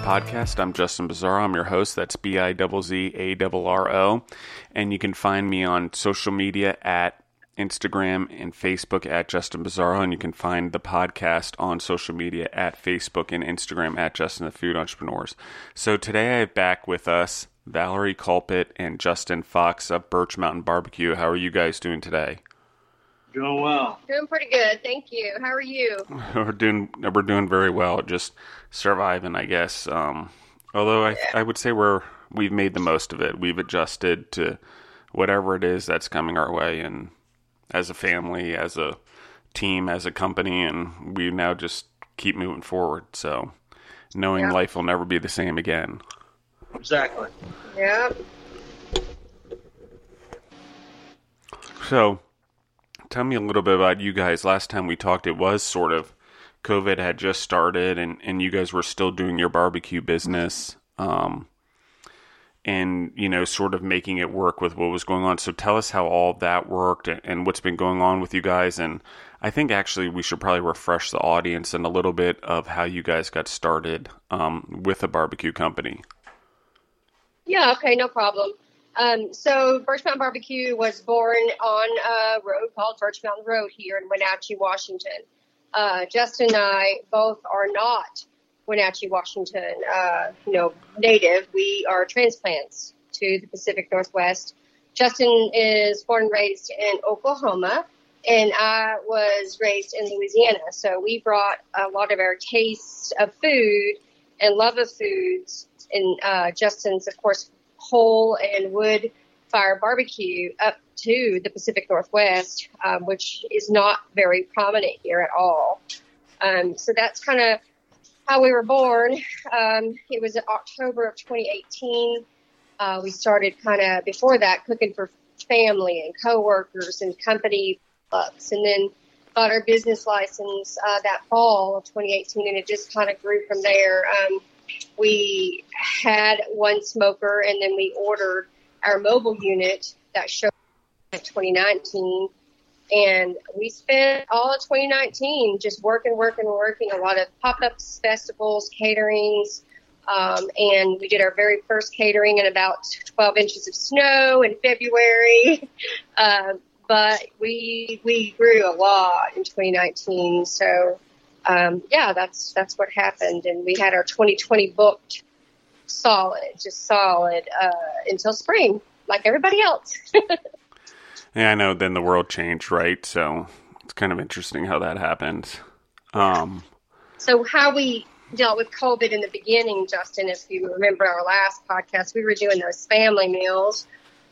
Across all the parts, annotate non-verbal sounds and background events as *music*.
Podcast. I'm Justin Bizzarro. I'm your host. That's B I Z Z A R O. And you can find me on social media at Instagram and Facebook at Justin Bizzarro. And you can find the podcast on social media at Facebook and Instagram at Justin the Food Entrepreneurs. So today I have back with us Valerie Culpit and Justin Fox of Birch Mountain Barbecue. How are you guys doing today? Doing well. Doing pretty good, thank you. How are you? *laughs* We're doing we're doing very well. Just surviving, I guess. Um, although I I would say we're we've made the most of it. We've adjusted to whatever it is that's coming our way, and as a family, as a team, as a company, and we now just keep moving forward. So knowing yeah. life will never be the same again. Exactly. Yeah. So tell me a little bit about you guys. Last time we talked, it was sort of COVID had just started, and and you guys were still doing your barbecue business, um, and you know, sort of making it work with what was going on. So tell us how all that worked and, and what's been going on with you guys. And I think actually we should probably refresh the audience in a little bit of how you guys got started um, with a barbecue company. Yeah. Okay. No problem. Um, so Birch Mountain Barbecue was born on a road called Birch Mountain Road here in Wenatchee, Washington. Uh, Justin and I both are not Wenatchee, Washington, uh, you know, native. We are transplants to the Pacific Northwest. Justin is born and raised in Oklahoma, and I was raised in Louisiana. So we brought a lot of our taste of food and love of foods, and uh, Justin's, of course, coal and wood fire barbecue up to the Pacific Northwest, um, which is not very prominent here at all. Um, so that's kind of how we were born. Um, it was in October of 2018. Uh, we started kind of before that cooking for family and coworkers and company bucks, and then got our business license uh, that fall of 2018, and it just kind of grew from there. Um, we had one smoker and then we ordered our mobile unit that showed in 2019 and we spent all of 2019 just working, working, working. A lot of pop-ups, festivals, caterings, um, and we did our very first catering in about 12 inches of snow in February. *laughs* Uh, but we we grew a lot in 2019, so um, yeah, that's that's what happened, and we had our 2020 booked solid, just solid uh, until spring, like everybody else. *laughs* yeah, I know. Then the world changed, right? So it's kind of interesting how that happened. Um, so how we dealt with COVID in the beginning, Justin, if you remember our last podcast, we were doing those family meals.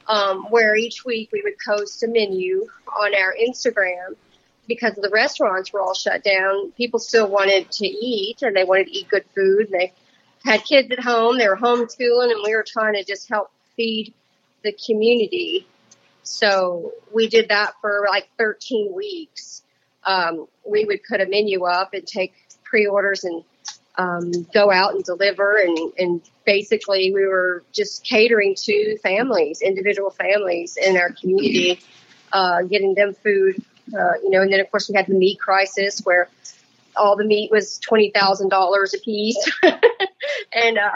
Um, where each week we would post a menu on our Instagram because the restaurants were all shut down, people still wanted to eat and they wanted to eat good food. And they had kids at home, they were homeschooling, and we were trying to just help feed the community. So we did that for like 13 weeks. Um, we would put a menu up and take pre-orders and um, go out and deliver and, and basically we were just catering to families, individual families in our community, uh, getting them food uh, you know, and then of course we had the meat crisis where all the meat was twenty thousand dollars a piece, *laughs* and uh,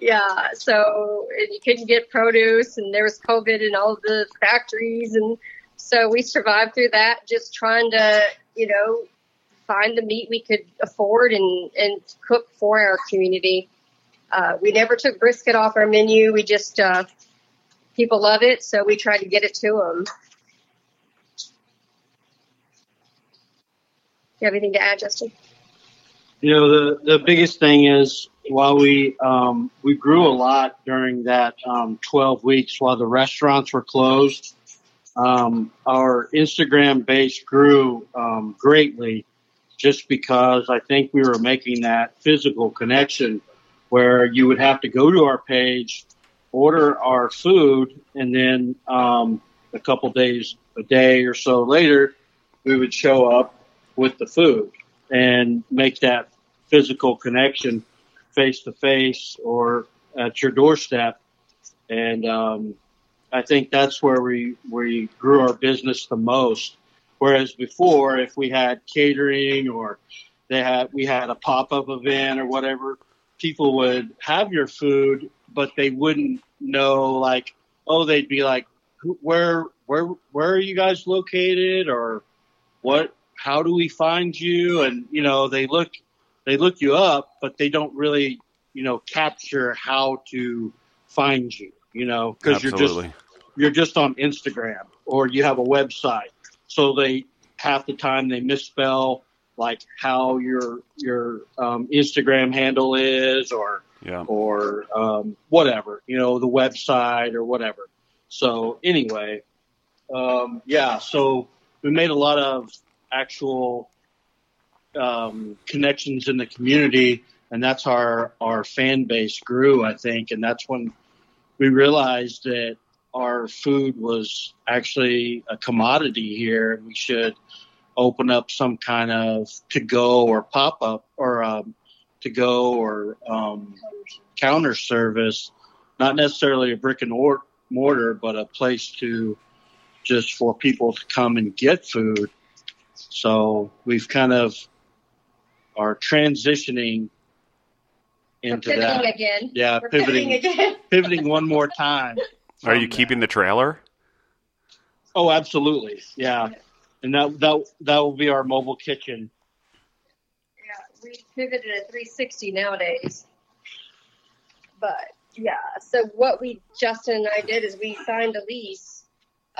yeah, so you couldn't get produce, and there was COVID in all the factories, and so we survived through that, just trying to, you know, find the meat we could afford and and cook for our community. Uh, we never took brisket off our menu. We just uh, people love it, so we tried to get it to them. You have anything to add, Justin? You know, the, the biggest thing is while we um, we grew a lot during that um, 12 weeks while the restaurants were closed, um, our Instagram base grew um, greatly just because I think we were making that physical connection where you would have to go to our page, order our food, and then um, a couple days, a day or so later, we would show up with the food and make that physical connection face to face or at your doorstep. And um, I think that's where we we grew our business the most. Whereas before, if we had catering or they had we had a pop up event or whatever, people would have your food, but they wouldn't know like oh they'd be like where where where are you guys located or what how do we find you? And you know they look they look you up but they don't really you know capture how to find you you know because you're just you're just on Instagram or you have a website. So they half the time they misspell like how your your um, Instagram handle is or yeah. or um, whatever you know the website or whatever. So anyway um, yeah so we made a lot of actual um, connections in the community, and that's our our fan base grew. I think, and that's when we realized that our food was actually a commodity here. We should open up some kind of to go or pop up or um, to go or um, counter service, not necessarily a brick and mortar, but a place to just for people to come and get food. So we've kind of are transitioning into pivoting that. again. Yeah, We're pivoting, pivoting again. *laughs* pivoting one more time. Are you that. keeping the trailer? Oh, absolutely. Yeah. And that that that will be our mobile kitchen. Yeah, we pivoted at 360 nowadays. But yeah, so what we Justin and I did is we signed a lease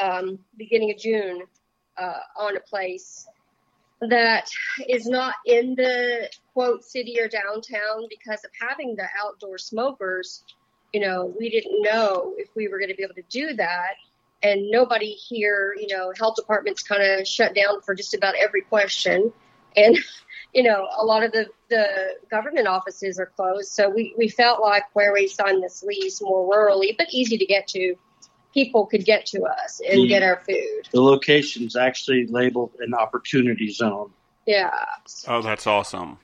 um, beginning of June uh, on a place that is not in the quote city or downtown because of having the outdoor smokers. You know, we didn't know if we were going to be able to do that. And nobody here, you know, health departments kind of shut down for just about every question. And, *laughs* you know, a lot of the, the government offices are closed. So we, we felt like where we signed this lease more rurally, but easy to get to, people could get to us and the, get our food. The location's actually labeled an opportunity zone. Yeah. Oh, that's awesome.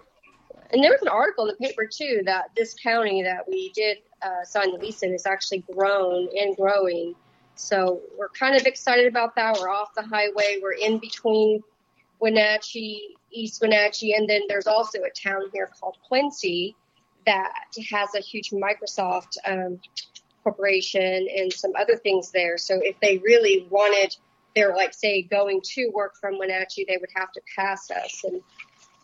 And there was an article in the paper too that this county that we did uh, sign the lease in is actually grown and growing. So we're kind of excited about that. We're off the highway. We're in between Wenatchee, East Wenatchee, and then there's also a town here called Quincy that has a huge Microsoft um, corporation and some other things there. So if they really wanted, they're like say going to work from Wenatchee, they would have to pass us. And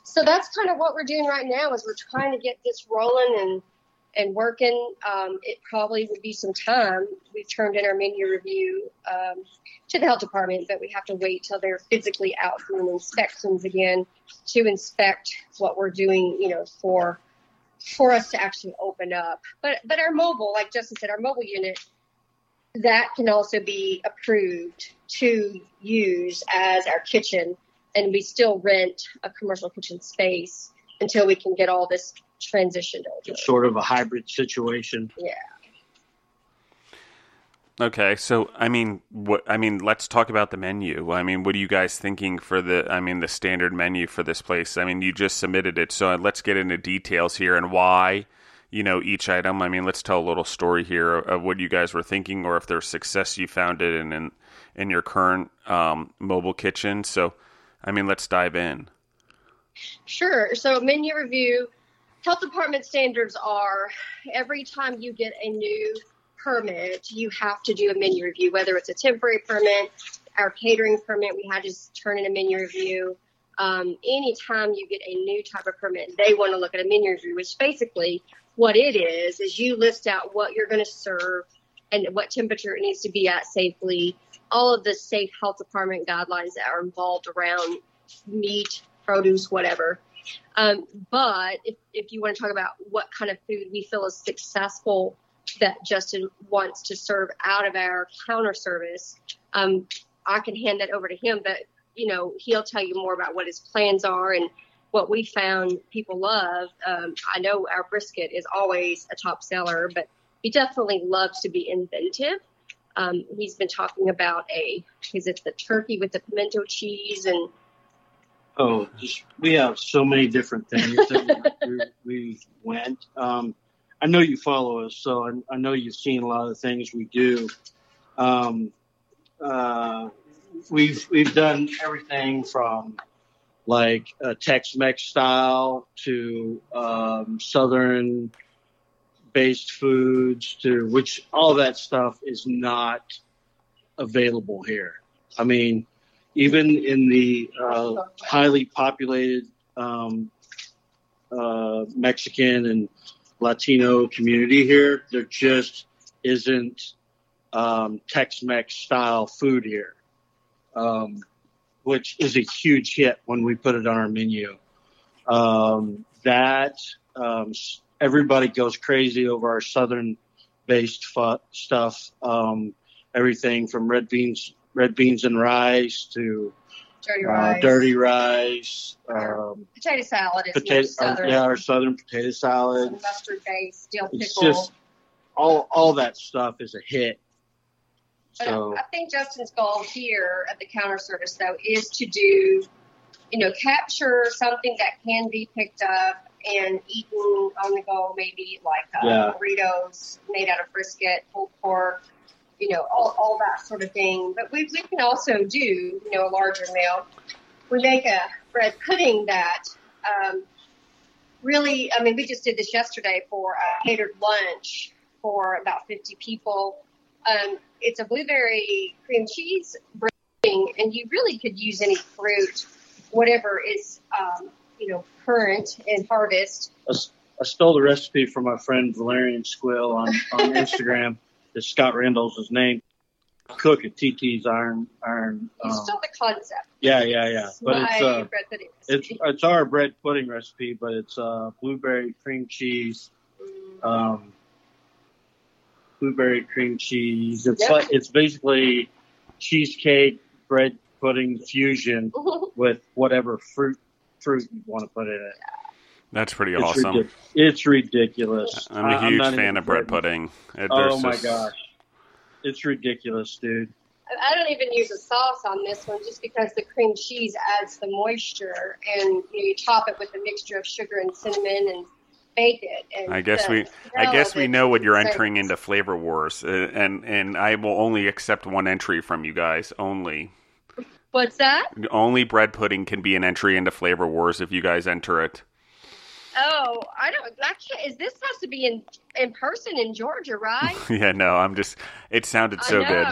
so that's kind of what we're doing right now is we're trying to get this rolling and and working. Um, it probably would be some time. We've turned in our menu review um, to the health department, but we have to wait till they're physically out doing inspections again to inspect what we're doing, you know, for for us to actually open up. But but our mobile, like Justin said, our mobile unit that can also be approved to use as our kitchen, and we still rent a commercial kitchen space until we can get all this transitioned over. It's sort of a hybrid situation. Yeah. Okay, so I mean, what I mean, let's talk about the menu. I mean, what are you guys thinking for the? I mean, the standard menu for this place. I mean, you just submitted it, so let's get into details here and why. You know, each item. I mean, let's tell a little story here of what you guys were thinking, or if there's success you found it in in, in your current um, mobile kitchen. So, I mean, let's dive in. Sure. So, menu review. Health department standards are every time you get a new permit, you have to do a menu review, whether it's a temporary permit, our catering permit, we had to turn in a menu review. Um, anytime you get a new type of permit, they want to look at a menu review, which basically what it is, is you list out what you're going to serve and what temperature it needs to be at safely, all of the safe health department guidelines that are involved around meat, produce, whatever. Um, but if, if you want to talk about what kind of food we feel is successful that Justin wants to serve out of our counter service, um, I can hand that over to him. But you know, he'll tell you more about what his plans are and what we found people love. Um, I know our brisket is always a top seller, but he definitely loves to be inventive. Um, he's been talking about a is it the turkey with the pimento cheese and oh, just, we have so many different things that we, we went. Um, I know you follow us, so I, I, know you've seen a lot of the things we do. Um, uh, we've we've done everything from like uh, Tex-Mex style to um, Southern based foods to which all that stuff is not available here. I mean, even in the uh, highly populated um, uh, Mexican and Latino community here, there just isn't um, Tex-Mex style food here, um, which is a huge hit when we put it on our menu. Um, that um, everybody goes crazy over our southern-based fu- stuff. Um, everything from red beans, red beans and rice to Dirty uh, rice. dirty rice, um, Potato salad is potato, southern. yeah, our southern potato salad. Mustard base, dill pickle. It's just all all that stuff is a hit. So I think Justin's goal here at the counter service, though, is to do, you know, capture something that can be picked up and eaten on the go, maybe like uh, Yeah. burritos made out of brisket, pulled pork, you know, all, all that sort of thing. But we, we can also do, you know, a larger meal. We make a bread pudding that um, really, I mean, we just did this yesterday for a catered lunch for about 50 people. Um, it's a blueberry cream cheese pudding, and you really could use any fruit, whatever is, um, you know, current in harvest. I stole the recipe from my friend Valerian Squill on, on Instagram. *laughs* That Scott Randall's his name. Cook at TT's Iron Iron. Um, still the concept. yeah, yeah, yeah. But it's uh, it's it's our bread pudding recipe, but it's uh, blueberry cream cheese. Um, blueberry cream cheese. It's Yep. like it's basically cheesecake bread pudding fusion *laughs* with whatever fruit fruit you want to put in it. That's pretty It's, awesome. ridic- it's ridiculous. I'm a huge not fan even of bread pudding. It- Oh my just- gosh, it's ridiculous, dude. I don't even use a sauce on this one just because the cream cheese adds the moisture and you, know, you top it with a mixture of sugar and cinnamon and bake it. And I guess we, I guess we know what you're entering into flavor wars, uh, and and I will only accept one entry from you guys. Only, What's that? only bread pudding can be an entry into flavor wars if you guys enter it. Oh, I don't. I can't. Is this supposed to be in in person in Georgia, right? *laughs* yeah, no, I'm just. It sounded so I good.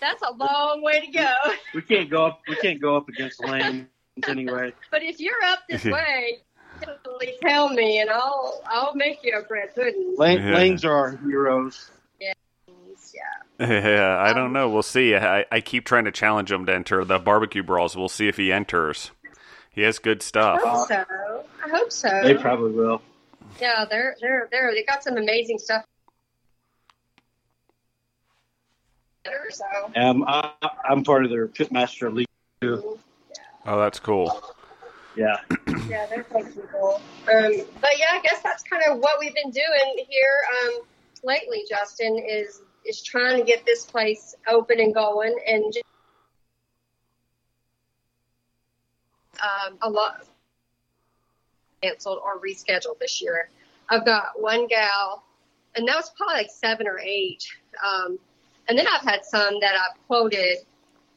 That's a long way to go. We can't go up. We can't go up against Lanes anyway. *laughs* But if you're up this *laughs* way, definitely tell me, and I'll I'll make you a bread pudding. Lane, Yeah. Lanes are our heroes. Yeah. Yeah, I Um, don't know. We'll see. I, I keep trying to challenge him to enter the barbecue brawls. We'll see if he enters. He has good stuff. I stuff. hope so. I hope so. They probably will. Yeah, they're they're they're they got some amazing stuff. So Um, I, I'm part of their pitmaster league too. Oh, that's cool. Yeah. *clears throat* yeah, they're fun people. Um, but yeah, I guess that's kind of what we've been doing here um, lately. Justin is is trying to get this place open and going, and just, um, a lot canceled or rescheduled this year. I've got one gal, and that was probably like seven or eight. Um, and then I've had some that I've quoted.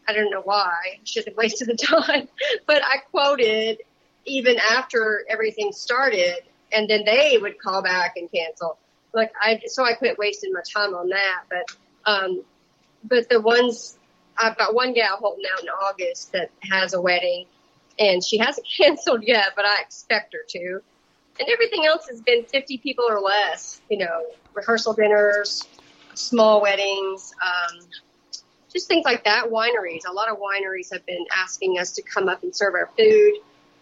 I don't know why. I shouldn't have wasted the time, *laughs* but I quoted even after everything started, and then they would call back and cancel. Like I, so I quit wasting my time on that. But, um, but the ones I've got one gal holding out in August that has a wedding, and she hasn't *laughs* canceled yet, but I expect her to. And everything else has been 50 people or less. You know, rehearsal dinners, small weddings, um, just things like that. Wineries. A lot of wineries have been asking us to come up and serve our food,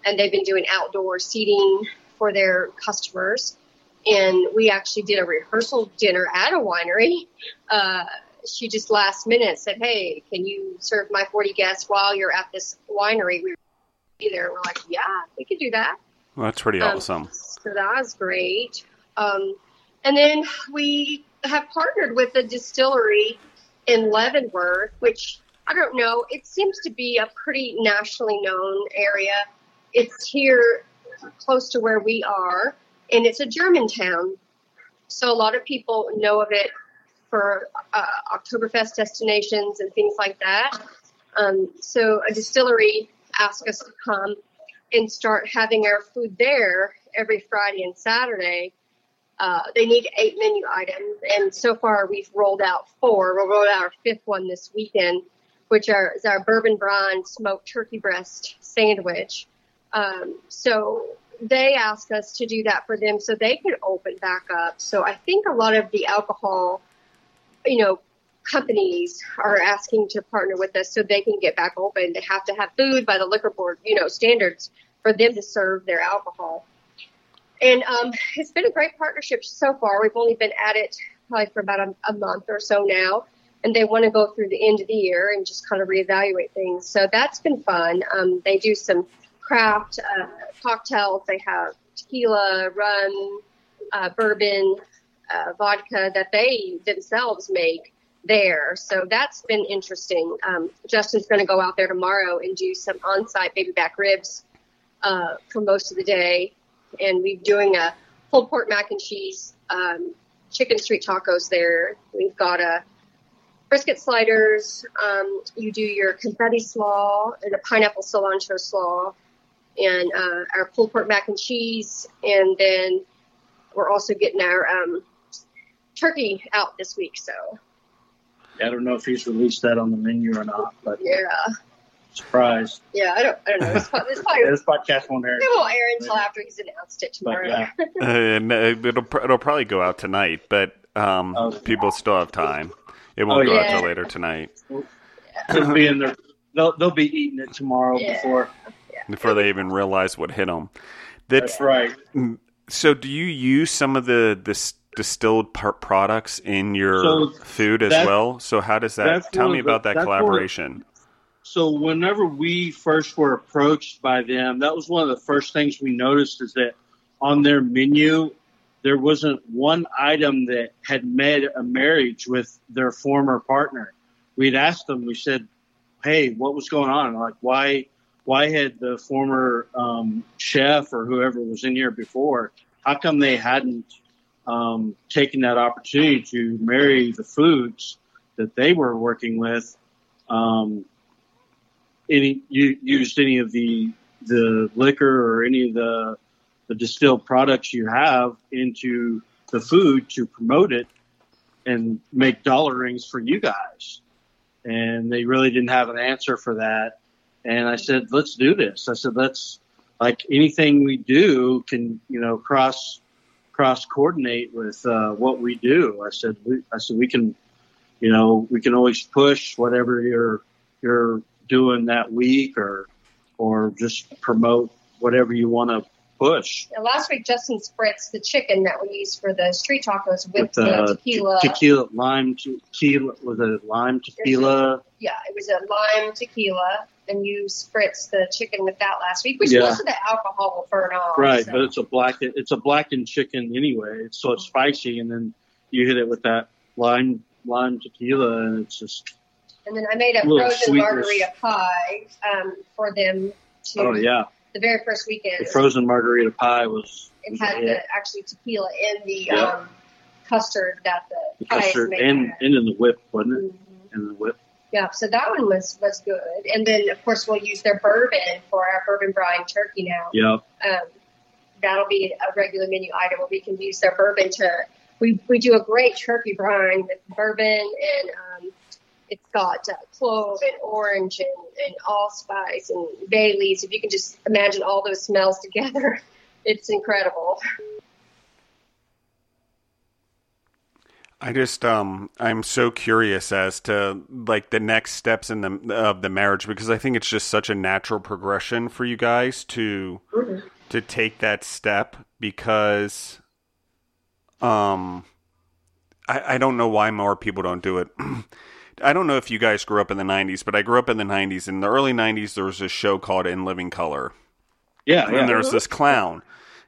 and they've been doing outdoor seating for their customers. And we actually did a rehearsal dinner at a winery. Uh, she just last minute said, "Hey, can you serve my 40 guests while you're at this winery?" We there. We're like, "Yeah, we can do that." Well, that's pretty Um, awesome. So that was great. Um, and then we have partnered with a distillery in Leavenworth, which I don't know, it seems to be a pretty nationally known area. It's here close to where we are, and it's a German town. So a lot of people know of it for uh, Oktoberfest destinations and things like that. Um, so a distillery asked us to come and start having our food there every Friday and Saturday. Uh, they need eight menu items, and so far we've rolled out four. We'll roll out our fifth one this weekend, which are, is our bourbon brine smoked turkey breast sandwich. Um, so they asked us to do that for them so they could open back up. So I think a lot of the alcohol, you know, companies are asking to partner with us so they can get back open. They have to have food by the liquor board, you know, standards for them to serve their alcohol. And um, it's been a great partnership so far. We've only been at it probably for about a, a month or so now, and they want to go through the end of the year and just kind of reevaluate things. So that's been fun. Um, they do some craft uh, cocktails. They have tequila, rum, uh, bourbon, uh, vodka that they themselves make there. So that's been interesting. Um, Justin's going to go out there tomorrow and do some on-site baby back ribs uh, for most of the day, and we're doing a pulled pork mac and cheese, um, chicken street tacos there. We've got a brisket sliders. Um, you do your confetti slaw and a pineapple cilantro slaw, and uh, our pulled pork mac and cheese, and then we're also getting our um, turkey out this week. So I don't know if he's released that on the menu or not, but yeah, surprise. yeah, I don't, I don't know. This, this probably *laughs* This podcast won't air. it won't air until after he's announced it But tomorrow. yeah, *laughs* uh, it'll it'll probably go out tonight, but um, Oh. people still have time. It won't Oh, go out yeah. till later tonight they'll be in there. They'll they'll be eating it tomorrow Yeah. before. before they even realize what hit them. That's That's right. so. Do you use some of the this distilled products in your So food as well? So how does that? Tell me the- about that that's one of- collaboration. So whenever we first were approached by them, that was one of the first things we noticed is that on their menu there wasn't one item that had made a marriage with their former partner. We'd asked them, we said, "Hey, what was going on? Like, why, why had the former um, chef or whoever was in here before? How come they hadn't um, taken that opportunity to marry the foods that they were working with?" Um, any you used any of the the liquor or any of the the distilled products you have into the food to promote it and make dollar rings for you guys. And they really didn't have an answer for that. And I said, let's do this. I said, let's like anything we do can, you know, cross cross coordinate with uh, what we do. I said, we, I said we can, you know, we can always push whatever you're you're doing that week or or just promote whatever you want to push last week, Justin spritzed the chicken that we used for the street tacos with, with the the tequila. te- tequila lime tequila was it lime tequila yeah, it was a lime tequila, and you spritzed the chicken with that last week, which Yeah. most of the alcohol will burn off. right so. but it's a black it's a blackened chicken anyway so it's spicy and then you hit it with that lime lime tequila and it's just And then I made a frozen sweetness. margarita pie um, for them to oh yeah the very first weekend. the frozen margarita pie was it had the, actually tequila in the Yeah. um, custard that the, the pie custard is made and and in the whip wasn't it Mhm. in the whip Yeah, so that one was was good. And then of course we'll use their bourbon for our bourbon brine turkey now. yeah Um, that'll be a regular menu item where we can use their bourbon to. We we do a great turkey brine with bourbon and um, it's got uh, clove and orange and, and allspice and bay leaves. If you can just imagine all those smells together, *laughs* it's incredible. I just um I'm so curious as to like the next steps in the of the marriage because I think it's just such a natural progression for you guys to to take that step because um I I don't know why more people don't do it. *clears throat* I don't know if you guys grew up in the 90s, but I grew up in the 90s. In the early 90s there was a show called In Living Color. yeah And yeah there was this clown.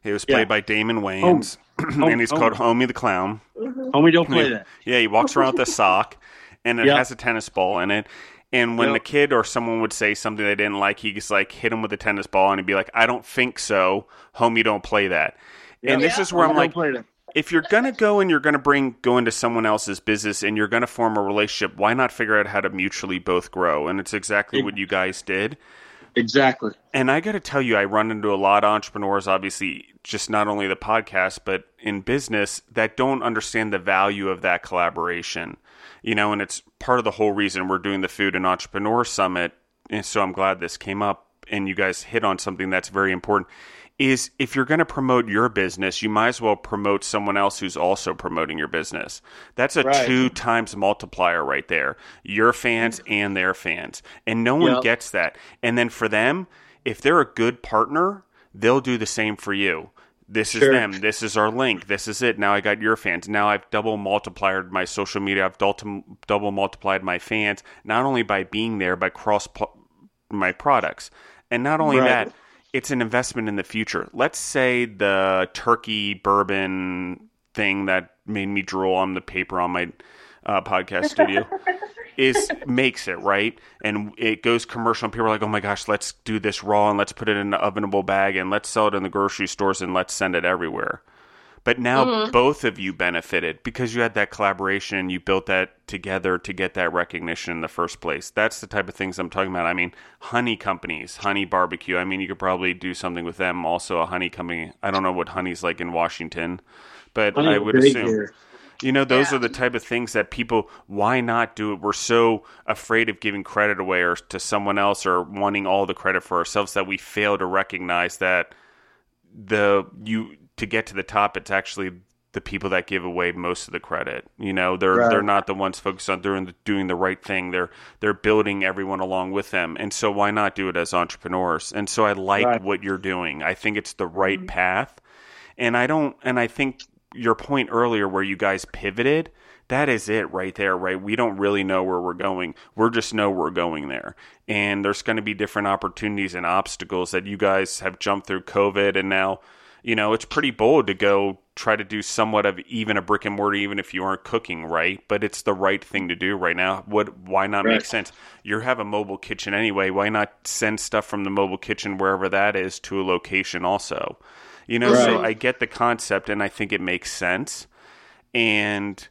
He was played Yeah. by Damon Wayans *clears throat* and he's oh. called Homie the Clown. homie don't play that Yeah, he walks around with a *laughs* sock, and it Yeah. has a tennis ball in it. And when Yeah. the kid or someone would say something they didn't like, he just like hit him with a tennis ball, and he'd be like, "I don't think so, homie. Don't play that." And this Yeah. is where I'm like, play that. if you're gonna go and you're gonna bring go into someone else's business and you're gonna form a relationship, why not figure out how to mutually both grow? And it's exactly what you guys did. Exactly. And I got to tell you, I run into a lot of entrepreneurs, obviously, just not only the podcast, but in business that don't understand the value of that collaboration. You know, and it's part of the whole reason we're doing the Food and Entrepreneur Summit. And so I'm glad this came up and you guys hit on something that's very important is if you're going to promote your business, you might as well promote someone else who's also promoting your business. That's a right. two times multiplier right there. Your fans and their fans. And no one yep. gets that. And then for them, if they're a good partner, they'll do the same for you. This is them. This is our link. This is it. Now I got your fans. Now I've double multiplied my social media. I've double multiplied my fans, not only by being there, but cross my products. And not only right. that, it's an investment in the future. Let's say the turkey bourbon thing that made me drool on the paper on my uh, podcast studio *laughs* is makes it right, and it goes commercial, and people are like, "Oh my gosh, let's do this raw and let's put it in an ovenable bag and let's sell it in the grocery stores and let's send it everywhere." But now mm-hmm. both of you benefited because you had that collaboration, you built that together to get that recognition in the first place. That's the type of things I'm talking about. I mean, honey companies, honey barbecue. I mean, you could probably do something with them. Also, a honey company. I don't know what honey's like in Washington, but honey I would assume. Here. You know, those yeah. are the type of things that people, why not do it? We're so afraid of giving credit away or to someone else or wanting all the credit for ourselves that we fail to recognize that the you to get to the top, it's actually the people that give away most of the credit. You know, they're right. they're not the ones focused on doing the, doing the right thing. They're they're building everyone along with them. And so why not do it as entrepreneurs? And so I like right. what you're doing. I think it's the right mm-hmm. path. And I don't and I think your point earlier where you guys pivoted, that is it right there, right? We don't really know where we're going. We're just know we're going there. And there's going to be different opportunities and obstacles that you guys have jumped through COVID and now you know, it's pretty bold to go try to do somewhat of even a brick and mortar, even if you aren't cooking right. But it's the right thing to do right now. What? Why not right. make sense? You have a mobile kitchen anyway. Why not send stuff from the mobile kitchen wherever that is to a location also? You know, right. so I get the concept and I think it makes sense. And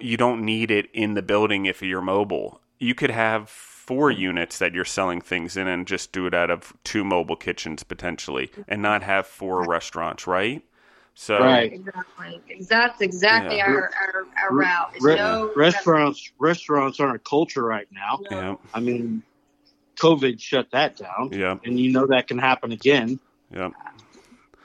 you don't need it in the building if you're mobile. You could have four units that you're selling things in and just do it out of two mobile kitchens potentially and not have four restaurants, right? So right. exactly, that's exactly yeah. our, our, our route. Re- no restaurants restaurants aren't a culture right now. No. Yeah. I mean, COVID shut that down. Yeah, and you know that can happen again. Yeah.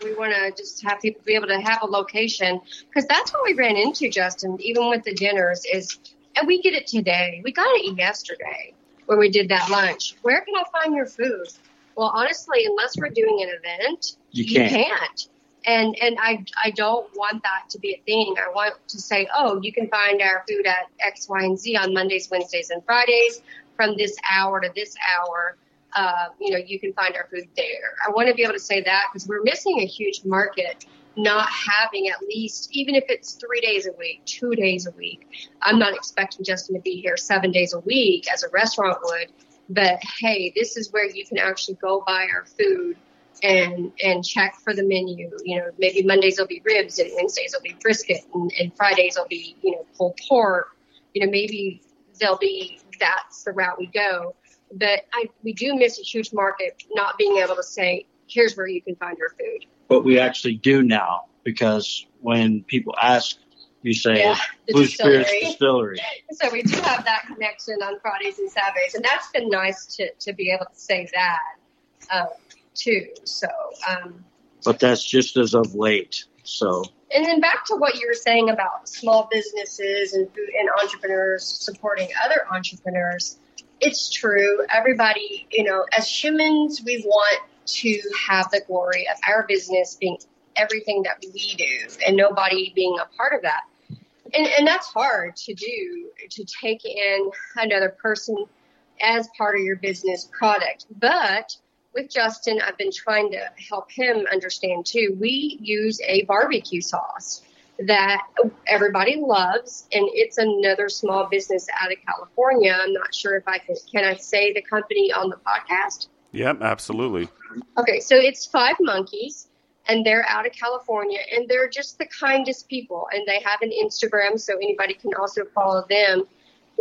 We want to just have people be able to have a location because that's what we ran into, Justin. Even with the dinners, is and we get it today. We got it yesterday when we did that lunch. Where can I find your food? Well, honestly, unless we're doing an event, you can't. You can't. And and I I don't want that to be a thing. I want to say, oh, you can find our food at X, Y, and Z on Mondays, Wednesdays, and Fridays from this hour to this hour. Uh, you know, you can find our food there. I want to be able to say that because we're missing a huge market not having at least, even if it's three days a week, two days a week. I'm not expecting Justin to be here seven days a week as a restaurant would, but hey, this is where you can actually go buy our food and and check for the menu. You know, maybe Mondays will be ribs and Wednesdays will be brisket and, and Fridays will be, you know, pulled pork. You know, maybe they'll be that's the route we go. But I we do miss a huge market not being able to say, here's where you can find your food what we actually do now because when people ask, you say yeah, Blue Spirits Distillery. *laughs* So we do have that connection on Fridays and Saturdays, and that's been nice to, to be able to say that um, too. So, um, but that's just as of late. So, and then back to what you were saying about small businesses and and entrepreneurs supporting other entrepreneurs. It's true. Everybody, you know, as humans, we want to have the glory of our business being everything that we do and nobody being a part of that. And, and that's hard to do, to take in another person as part of your business product. But with Justin, I've been trying to help him understand too. We use a barbecue sauce that everybody loves, and it's another small business out of California. I'm not sure if I can. Can I say the company on the podcast? Yep, absolutely. Okay, so it's Five Monkeys, and they're out of California, and they're just the kindest people, and they have an Instagram, so anybody can also follow them.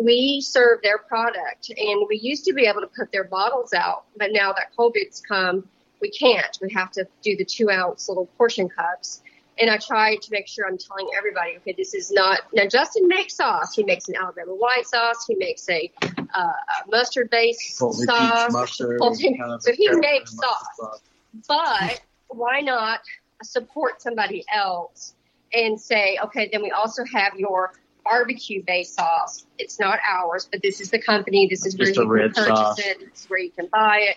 we serve their product, and we used to be able to put their bottles out, but now that COVID's come, we can't. We have to do the two ounce little portion cups. And I try to make sure I'm telling everybody, okay, this is not. Now, Justin makes sauce. He makes an Alabama white sauce. He makes a, uh, a mustard based sauce. Mustard, so he makes mustard sauce. But why not support somebody else and say, okay, then we also have your barbecue based sauce. It's not ours, but this is the company. This is where you can purchase sauce. it. This is where you can buy it.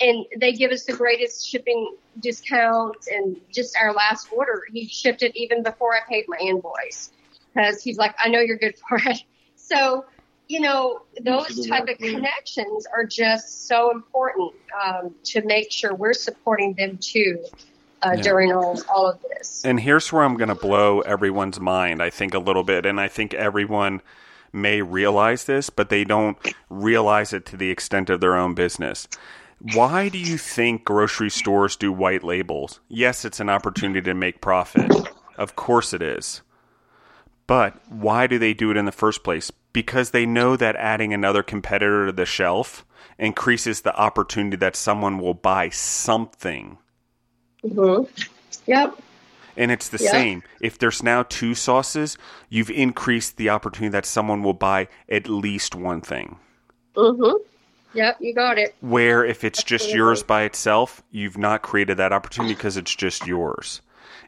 And they give us the greatest shipping discounts. And just our last order, he shipped it even before I paid my invoice because he's like, I know you're good for it. *laughs* So, you know, those type of connections are just so important um, to make sure we're supporting them too uh, Yeah. during all, all of this. And here's where I'm going to blow everyone's mind, I think, a little bit. And I think everyone may realize this, but they don't realize it to the extent of their own business. Why do you think grocery stores do white labels? Yes, it's an opportunity to make profit. Of course it is. But why do they do it in the first place? Because they know that adding another competitor to the shelf increases the opportunity that someone will buy something. hmm Yep. And it's the Yeah. same. If there's now two sauces, you've increased the opportunity that someone will buy at least one thing. hmm Yep. You got it. Where if it's just yours by itself, you've not created that opportunity because it's just yours.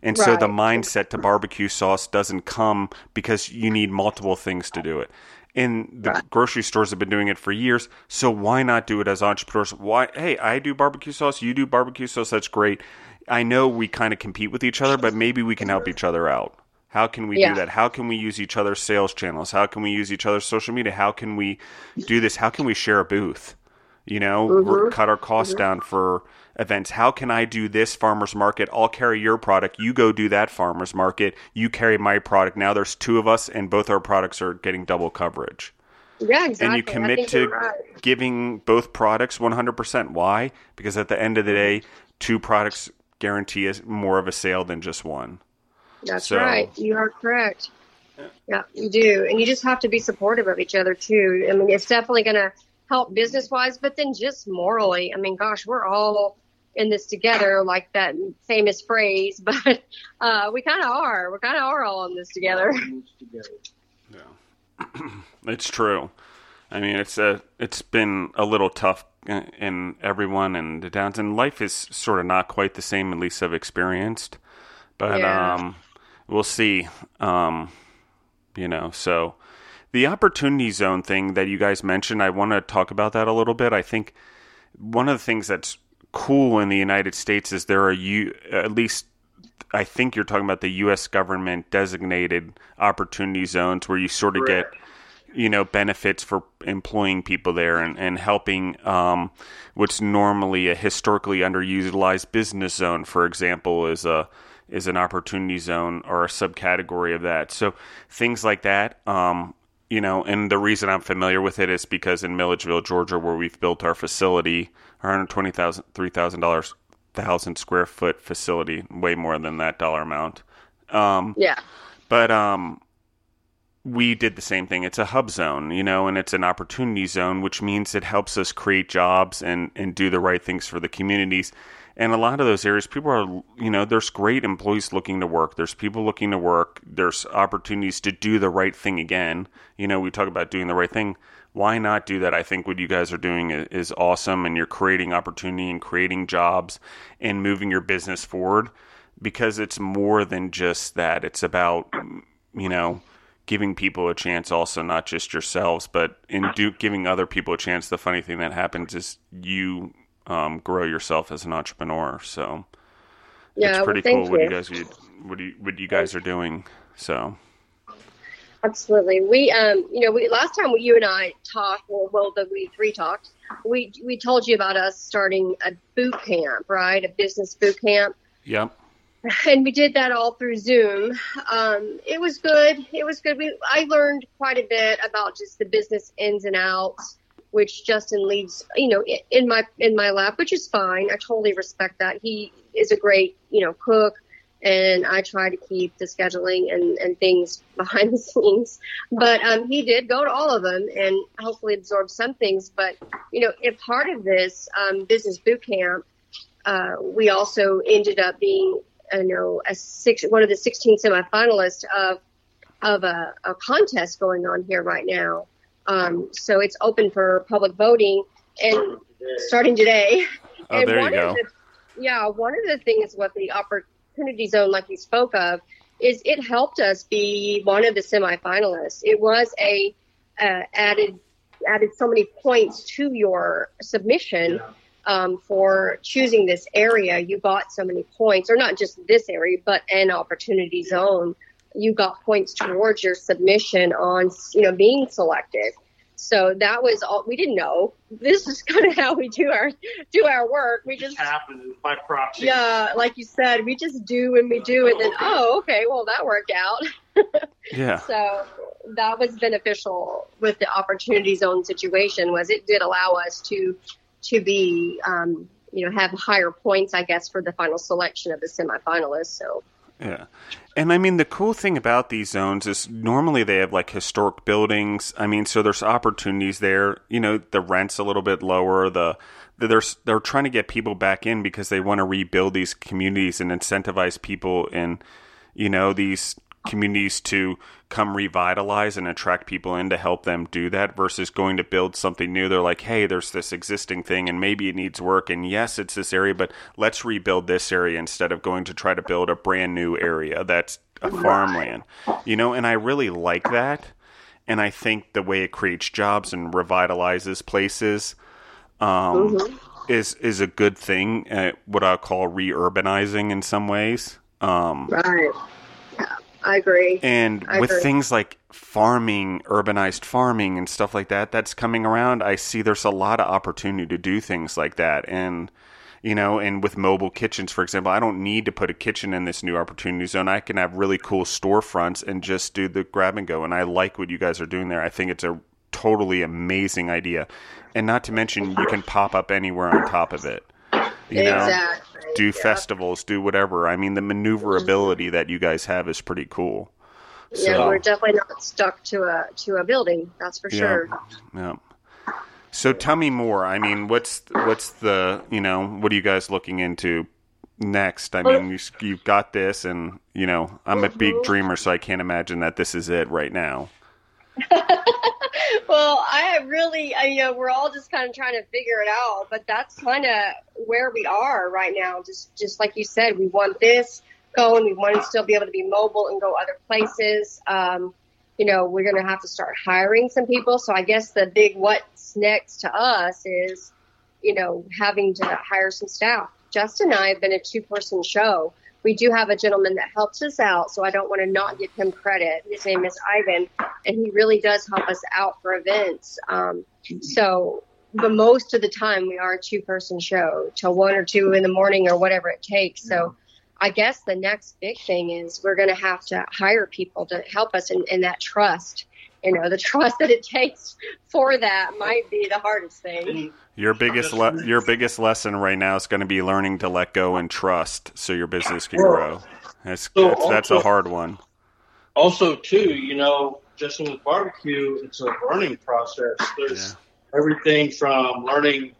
And so the mindset to barbecue sauce doesn't come because you need multiple things to do it. And the Right. grocery stores have been doing it for years, so why not do it as entrepreneurs? Why hey, I do barbecue sauce, you do barbecue sauce, that's great. I know we kind of compete with each other, but maybe we can help each other out. How can we Yeah. do that? How can we use each other's sales channels? How can we use each other's social media? How can we do this? How can we share a booth? You know, Mhm. cut our costs down for events. How can I do this farmer's market? I'll carry your product. You go do that farmer's market. You carry my product. Now there's two of us, and both our products are getting double coverage. Yeah, exactly. And you commit to right. giving both products 100%. Why? Because at the end of the day, two products guarantee us more of a sale than just one. That's So- right. You are correct. Yeah, you do. And you just have to be supportive of each other too. I mean, it's definitely going to help business wise, but then just morally. I mean, gosh, we're all in this together, like that famous phrase, *laughs* but uh, we kind of are. We kind of are all in this together. Yeah, it's true. I mean, it's a it's been a little tough uh, in everyone and the downs, and life is sort of not quite the same. At least I've experienced, but Yeah. um, we'll see. Um, you know, so the opportunity zone thing that you guys mentioned, I want to talk about that a little bit. I think one of the things that's cool in the United States is there are you at least I think you're talking about the U.S. government designated opportunity zones where you sort of get you know benefits for employing people there and, and helping um, what's normally a historically underutilized business zone for example is a is an opportunity zone or a subcategory of that so things like that um, you know and the reason i'm familiar with it is because in milledgeville georgia where we've built our facility $120000 $3000 thousand square foot facility way more than that dollar amount um, Yeah. but um, we did the same thing. It's a hub zone, you know, and it's an opportunity zone, which means it helps us create jobs and, and do the right things for the communities. And a lot of those areas, people are, you know, there's great employees looking to work. There's people looking to work. There's opportunities to do the right thing again. You know, we talk about doing the right thing. Why not do that? I think what you guys are doing is awesome, and you're creating opportunity and creating jobs and moving your business forward because it's more than just that. It's about, you know, giving people a chance also not just yourselves but in do, giving other people a chance the funny thing that happens is you um, grow yourself as an entrepreneur so Yeah. it's pretty well, cool thank what you. you guys are, what you what you guys are doing so Absolutely. We, um, you know, we last time you and I talked, or well, that we three talked, we we told you about us starting a boot camp, right? A business boot camp, yep *laughs* and we did that all through Zoom. Um, it was good. It was good. We I learned quite a bit about just the business ins and outs, which Justin leads, you know, in my in my lap, which is fine. I totally respect that. He is a great, you know, cook and I try to keep the scheduling and, and things *laughs* behind the scenes. But um, he did go to all of them and hopefully absorb some things. But you know, if part of this um, business boot camp, uh, we also ended up being, you know, a six one of the 16 semifinalists of of a, a contest going on here right now. Um, so it's open for public voting and starting today. Oh, *laughs* and there you go. Of the, yeah, one of the things with the opportunity zone, like you spoke of, is it helped us be one of the semifinalists. It was a uh, added added so many points to your submission um, for choosing this area. You got so many points, or not just this area, but an opportunity zone. You got points towards your submission on you know being selected. So that was all we didn't know. This is *laughs* kind of how we do our do our work. We just happened by proxy. yeah, like you said, we just do and we do, and then oh, okay, well that worked out. *laughs* Yeah. So that was beneficial with the opportunity zone situation. Was it did allow us to to be um, you know have higher points, I guess, for the final selection of the semifinalists. So Yeah. And I mean, the cool thing about these zones is normally they have like historic buildings. I mean, so there's opportunities there. You know, the rent's a little bit lower. The they're they're trying to get people back in because they want to rebuild these communities and incentivize people in, you know, these communities to come revitalize and attract people in to help them do that versus going to build something new. They're like, hey, there's this existing thing and maybe it needs work. And yes, it's this area, but let's rebuild this area instead of going to try to build a brand new area that's a farmland. You know, and I really like that. And I think the way it creates jobs and revitalizes places um, is is a good thing. Uh, what I call re-urbanizing in some ways. Um, right, I agree. and I with agree. things like farming, urbanized farming, and stuff like that, that's coming around. I see there's a lot of opportunity to do things like that. And, you know, and with mobile kitchens, for example, I don't need to put a kitchen in this new opportunity zone. I can have really cool storefronts and just do the grab and go. And I like what you guys are doing there. I think it's a totally amazing idea. And not to mention, you can pop up anywhere on top of it. You know? Do Yeah. festivals, do whatever. I mean, the maneuverability that you guys have is pretty cool. Yeah, we're definitely not stuck to a to a building. That's for Yeah. sure. Yeah. So tell me more. I mean, what's what's the you know what are you guys looking into next? I mean, you, you've got this, and you know I'm a big mm-hmm. dreamer, so I can't imagine that this is it right now. *laughs* well, I really, I, you know, we're all just kind of trying to figure it out, but that's kind of where we are right now. Just, just like you said, we want this going. We want to still be able to be mobile and go other places. Um, you know, we're going to have to start hiring some people. So I guess the big what's next to us is, you know, having to hire some staff. Justin and I have been a two person show. We do have a gentleman that helps us out, so I don't want to not give him credit. His name is Ivan, and he really does help us out for events. Um, so, but most of the time we are a two person show till one or two in the morning or whatever it takes. So, I guess the next big thing is we're going to have to hire people to help us in, in that trust. You know, the *laughs* trust that it takes for that might be the hardest thing. Your biggest le- your biggest lesson right now is going to be learning to let go and trust, so your business can grow. That's So that's, that's a hard one. Also, too, you know, just in the barbecue, it's a learning process. There's everything from learning,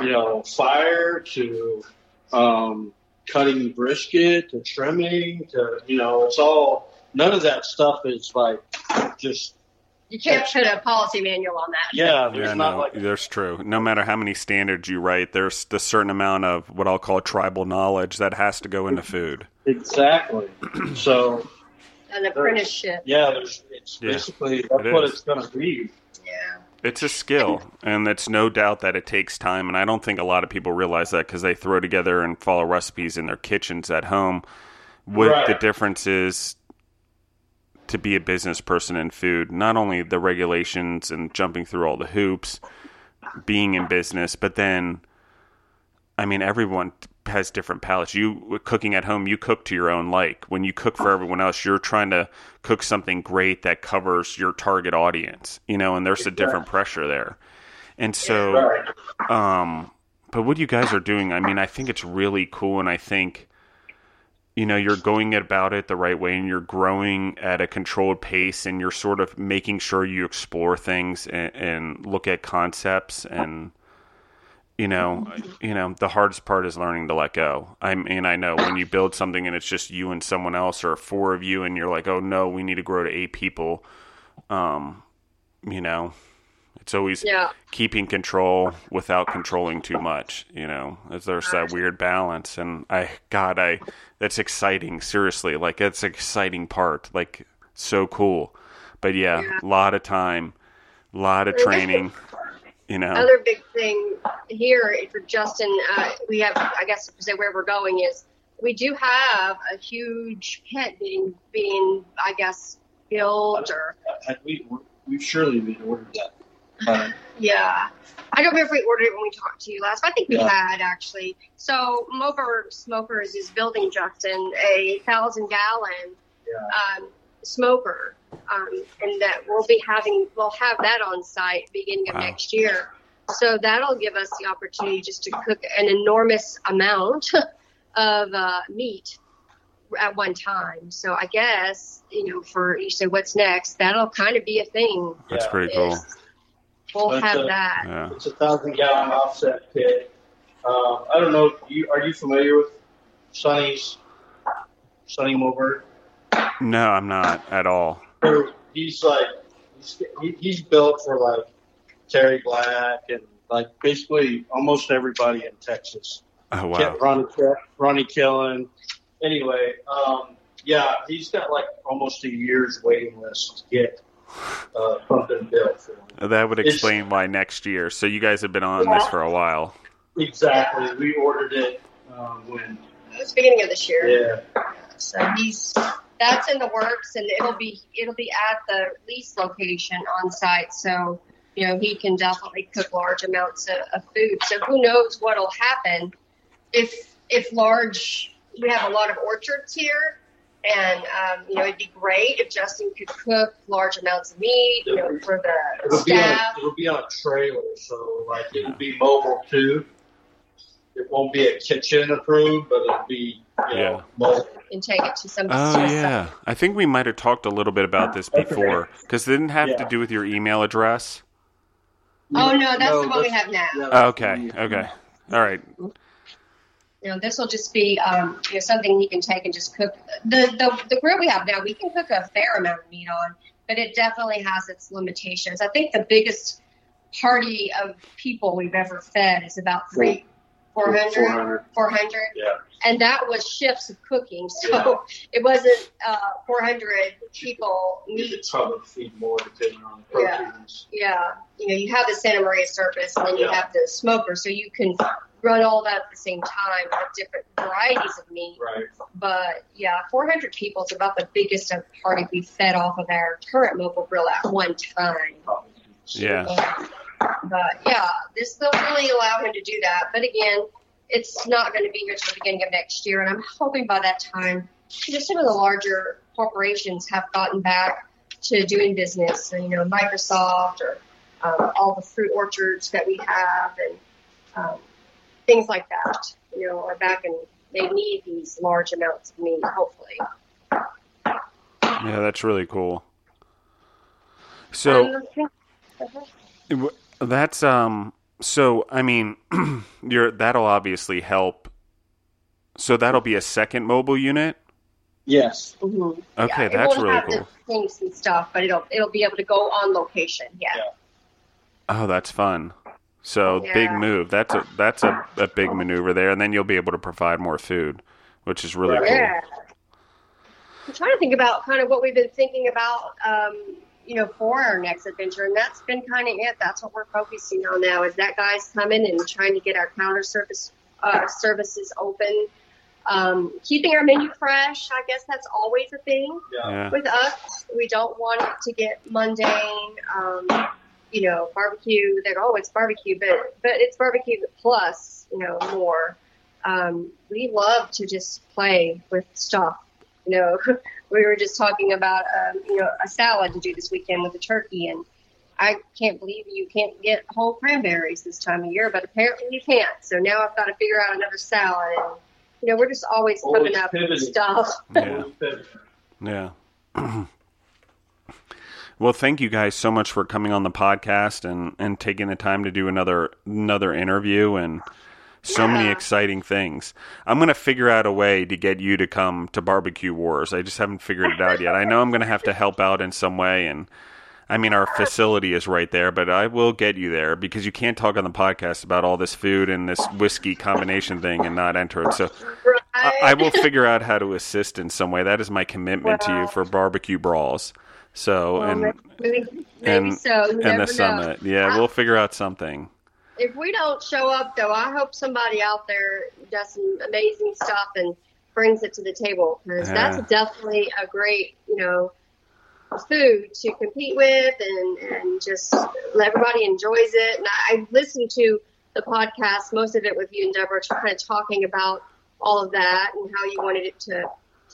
you know, fire to um, cutting brisket to trimming to, you know, it's all, none of that stuff is like just, You can't put a policy manual on that. yeah, there's Yeah, not no, like, that's true. No matter how many standards you write, there's a certain amount of what I'll call tribal knowledge that has to go into food. exactly. *clears throat* So, An apprenticeship. yeah, there's, it's Yeah, basically, that's it what is. it's going to be. Yeah. It's a skill, and it's no doubt that it takes time. And I don't think a lot of people realize that because they throw together and follow recipes in their kitchens at home. What Right. the difference is to be a business person in food, not only the regulations and jumping through all the hoops, being in business, but then, I mean, everyone has different palates. You cooking at home, you cook to your own like. When you cook for everyone else, you're trying to cook something great that covers your target audience, you know, and there's a different pressure there. And so, um, but what you guys are doing, I mean, I think it's really cool, and I think you know you're going about it the right way and you're growing at a controlled pace and you're sort of making sure you explore things and, and look at concepts and you know you know the hardest part is learning to let go. I mean i know when you build something and it's just you and someone else or four of you and you're like oh no we need to grow to eight people um you know it's always Yeah. keeping control without controlling too much. You know, there's that weird balance, and I, God, I, that's exciting. Seriously, like that's an exciting part. Like so cool, but yeah, a lot of time, a lot of training. You know, Other big thing here for Justin, uh, we have, I guess, to say where we're going is we do have a huge pit being, being, I guess, built or I- we we surely been ordered that. Uh, Yeah. I don't remember if we ordered it when we talked to you last, but I think we Yeah. had actually. So Mover Smokers is building Justin a thousand gallon yeah. um, smoker, um, and that we'll be having we'll have that on site beginning of Wow. next year. So that'll give us the opportunity just to cook an enormous amount *laughs* of uh, meat at one time. So I guess you know for you say what's next, that'll kind of be a thing. that's Yeah. pretty cool. is We'll But, have uh, that. Yeah. It's a thousand gallon offset pit. Um, I don't know. You are you familiar with Sonny's Sonny Mover? No, I'm not at all. He's like he's, he's built for like Terry Black and like basically almost everybody in Texas. Oh wow. Ronnie, Ronnie Killen. Anyway, um, yeah, he's got like almost a year's waiting list to get uh, something built for him. That would It's- explain why next year. So you guys have been on Yeah. this for a while. Exactly. We ordered it um, when It was the beginning of this year. yeah. So he's that's in the works, and it'll be it'll be at the lease location on site. So you know he can definitely cook large amounts of, of food. So who knows what'll happen if if large we have a lot of orchards here. And um, you know it'd be great if Justin could cook large amounts of meat, you know, for the It'll be on a, staff. it'll be on a trailer, so like it would be mobile too. It won't be a kitchen approved, but it'll be you know, Yeah. mobile. and take it to some. Oh to a yeah, I think we might have talked a little bit about this before because it didn't have to do with your email address. Oh no, that's the one we have now. yeah, okay, okay, all right. You know, this will just be um, you know something you can take and just cook. The, the the grill we have now, we can cook a fair amount of meat on, but it definitely has its limitations. I think the biggest party of people we've ever fed is about three, 400, 400. 400. Yeah. and that was shifts of cooking. So it wasn't uh, 400 people You could probably feed more depending on the Yeah. proteins. Yeah, you know, you have the Santa Maria surface, and then you Yeah. have the smoker, so you can run all that at the same time with different varieties of meat. Right. But yeah, 400 people is about the biggest of party we've fed off of our current mobile grill at one time. Probably. Yeah, But yeah, this will really allow him to do that. But again, it's not going to be here till the beginning of next year, and I'm hoping by that time, just some of the larger corporations have gotten back to doing business. So, you know, Microsoft or um, all the fruit orchards that we have, and um, things like that. You know, are back and they need these large amounts of meat. Hopefully. yeah, that's really cool. So Um, w- that's um. So I mean, *clears throat* you're that'll obviously help. So that'll be a second mobile unit. Yes. mhm. Okay, Yeah, that's won't really have cool. The things and stuff, but it'll it'll be able to go on location. Yeah. Yeah. Oh, that's fun. So big move. That's a that's a, a big maneuver there, and then you'll be able to provide more food, which is really Right. cool. Yeah. I'm trying to think about kind of what we've been thinking about, um, you know, for our next adventure, and that's been kind of it. That's what we're focusing on now. Is that guys coming and trying to get our counter service uh, services open, um, keeping our menu fresh. I guess that's always a thing Yeah. Yeah. with us. We don't want it to get mundane. Um, you know, barbecue. They go, oh, it's barbecue, but but it's barbecue plus, you know, more. Um, we love to just play with stuff. You know, *laughs* we were just talking about um, you know a salad to do this weekend with a turkey, and I can't believe you can't get whole cranberries this time of year, but apparently you can't. So now I've got to figure out another salad. And You know, we're just always coming up with stuff. Yeah. Yeah. *clears throat* well, thank you guys so much for coming on the podcast and, and taking the time to do another another interview and so many exciting things. I'm going to figure out a way to get you to come to Barbecue Wars. I just haven't figured it out yet. I know I'm going to have to help out in some way and I mean our facility is right there, but I will get you there because you can't talk on the podcast about all this food and this whiskey combination thing and not enter it. So I, Right? I will figure out how to assist in some way. That is my commitment to you for barbecue brawls. So Well, and maybe, maybe and so. And the know. summit. Yeah, we'll figure out something. If we don't show up, though, I hope somebody out there does some amazing stuff and brings it to the table because Yeah. that's definitely a great, you know, food to compete with and, and just everybody enjoys it. And I, I listened to the podcast, most of it with you and Deborah, kind of talking about all of that and how you wanted it to,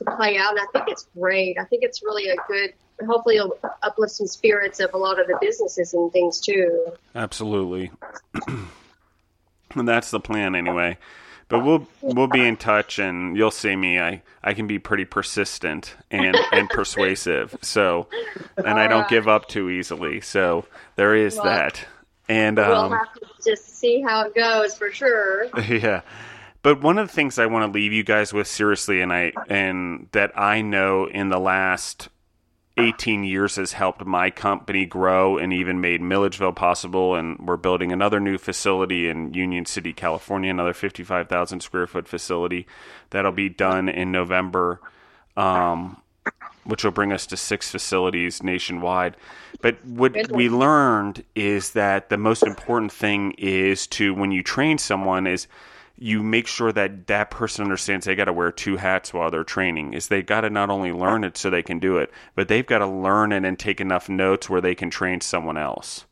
to play out. And I think it's great. I think it's really a good, hopefully it'll uplift some spirits of a lot of the businesses and things too. Absolutely. *clears throat* and that's the plan anyway. But we'll we'll be in touch and you'll see me. I, I can be pretty persistent and, and *laughs* persuasive. So and I don't give up too easily. So there is Well, that. And we'll um have to just see how it goes for sure. *laughs* yeah. But one of the things I want to leave you guys with seriously and I and that I know in the last 18 years has helped my company grow and even made Milledgeville possible and we're building another new facility in Union City, California, another 55,000 square foot facility that'll be done in November um, which will bring us to six facilities nationwide. But what we learned is that the most important thing is to when you train someone is you make sure that that person understands they got to wear two hats while they're training is they got to not only learn it so they can do it but they've got to learn it and take enough notes where they can train someone else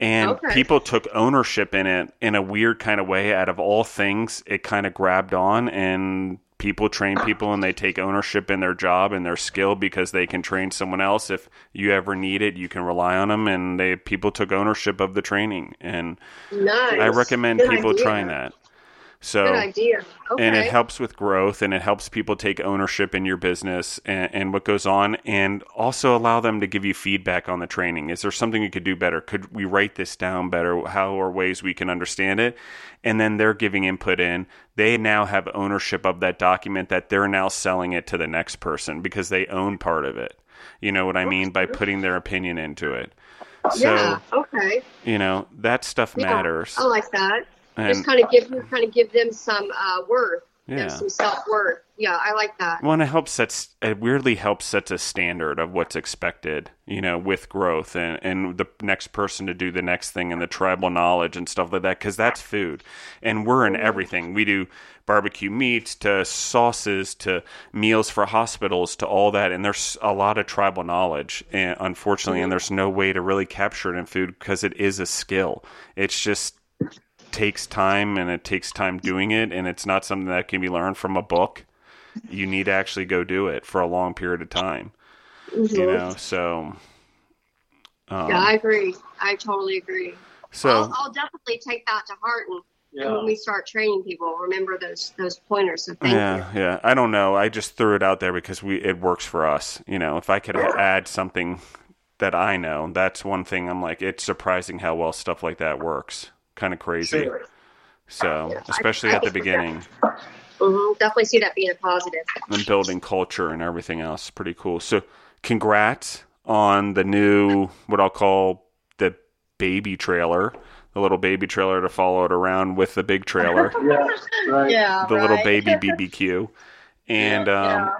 and Okay. people took ownership in it in a weird kind of way out of all things it kind of grabbed on and people train oh. people and they take ownership in their job and their skill because they can train someone else if you ever need it you can rely on them and they people took ownership of the training and Nice. i recommend Good people idea. trying that so Good idea. Okay. and it helps with growth and it helps people take ownership in your business and, and what goes on and also allow them to give you feedback on the training. Is there something you could do better? Could we write this down better? How are ways we can understand it? And then they're giving input in. They now have ownership of that document that they're now selling it to the next person because they own part of it. You know what i mean? By putting their opinion into it. So yeah. Okay. you know that stuff Yeah, matters. I like that. And Just kind of give kind of give them some uh, worth, Yeah. some self worth. Yeah, I like that. Well, and it helps sets it weirdly helps sets a standard of what's expected, you know, with growth and and the next person to do the next thing and the tribal knowledge and stuff like that because that's food, and we're in everything. We do barbecue meats to sauces to meals for hospitals to all that, and there's a lot of tribal knowledge, and unfortunately, and there's no way to really capture it in food because it is a skill. It's just takes time and it takes time doing it and it's not something that can be learned from a book you need to actually go do it for a long period of time you Mhm. know so um, Yeah, I agree. I totally agree. so I'll, I'll definitely take that to heart and, and when we start training people, remember those those pointers. So thank yeah you. yeah i don't know i just threw it out there because we it works for us you know if i could add something that i know that's one thing i'm like it's surprising how well stuff like that works kind of crazy Sure. so Yeah, I- especially I at the can see that. beginning hmm Definitely see that being a positive. and building culture and everything else. Pretty cool. So, congrats on the new what I'll call the baby trailer, the little baby trailer to follow it around with the big trailer, *laughs* Yeah. Right. Yeah, the little baby *laughs* BBQ, and um, Yeah.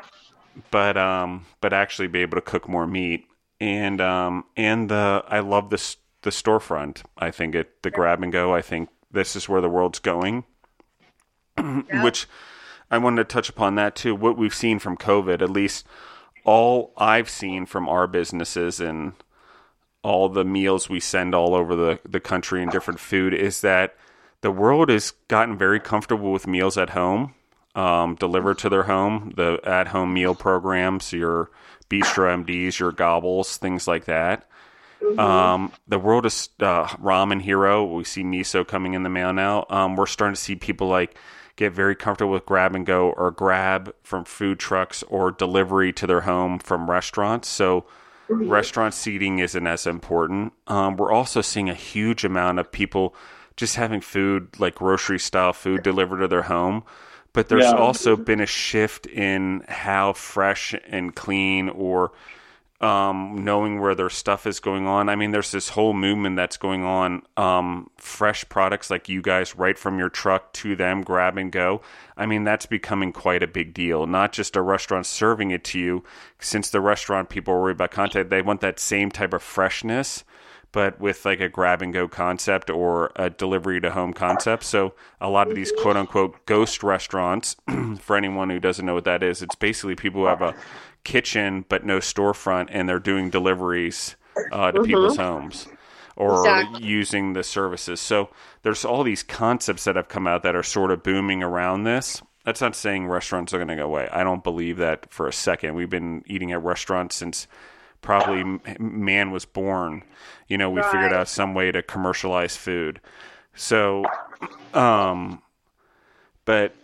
but um, but actually be able to cook more meat and um, and the I love this the storefront. I think it the grab and go. I think this is where the world's going Yeah. *clears throat* which I wanted to touch upon that too. What we've seen from COVID, at least all I've seen from our businesses and all the meals we send all over the, the country and different food is that the world has gotten very comfortable with meals at home, um, delivered to their home, the at home meal programs, your bistro MDs, your gobbles, things like that. Um, the world is uh, ramen hero. We see miso coming in the mail now. Um, we're starting to see people like get very comfortable with grab and go or grab from food trucks or delivery to their home from restaurants. So restaurant seating isn't as important. Um, we're also seeing a huge amount of people just having food, like grocery style food, delivered to their home. But there's Yeah. also been a shift in how fresh and clean or um, knowing where their stuff is going on. I mean, there's this whole movement that's going on. Um, fresh products like you guys, right from your truck to them, grab and go. I mean, that's becoming quite a big deal. Not just a restaurant serving it to you, since the restaurant people worry about content, they want that same type of freshness. But with like a grab and go concept or a delivery to home concept. So, a lot of these quote unquote ghost restaurants, *clears throat* for anyone who doesn't know what that is, it's basically people who have a kitchen but no storefront and they're doing deliveries uh, to people's homes or Exactly. using the services. So there's all these concepts that have come out that are sort of booming around this. That's not saying restaurants are going to go away. I don't believe that for a second. We've been eating at restaurants since probably man was born. You know, we figured out some way to commercialize food. So, um, but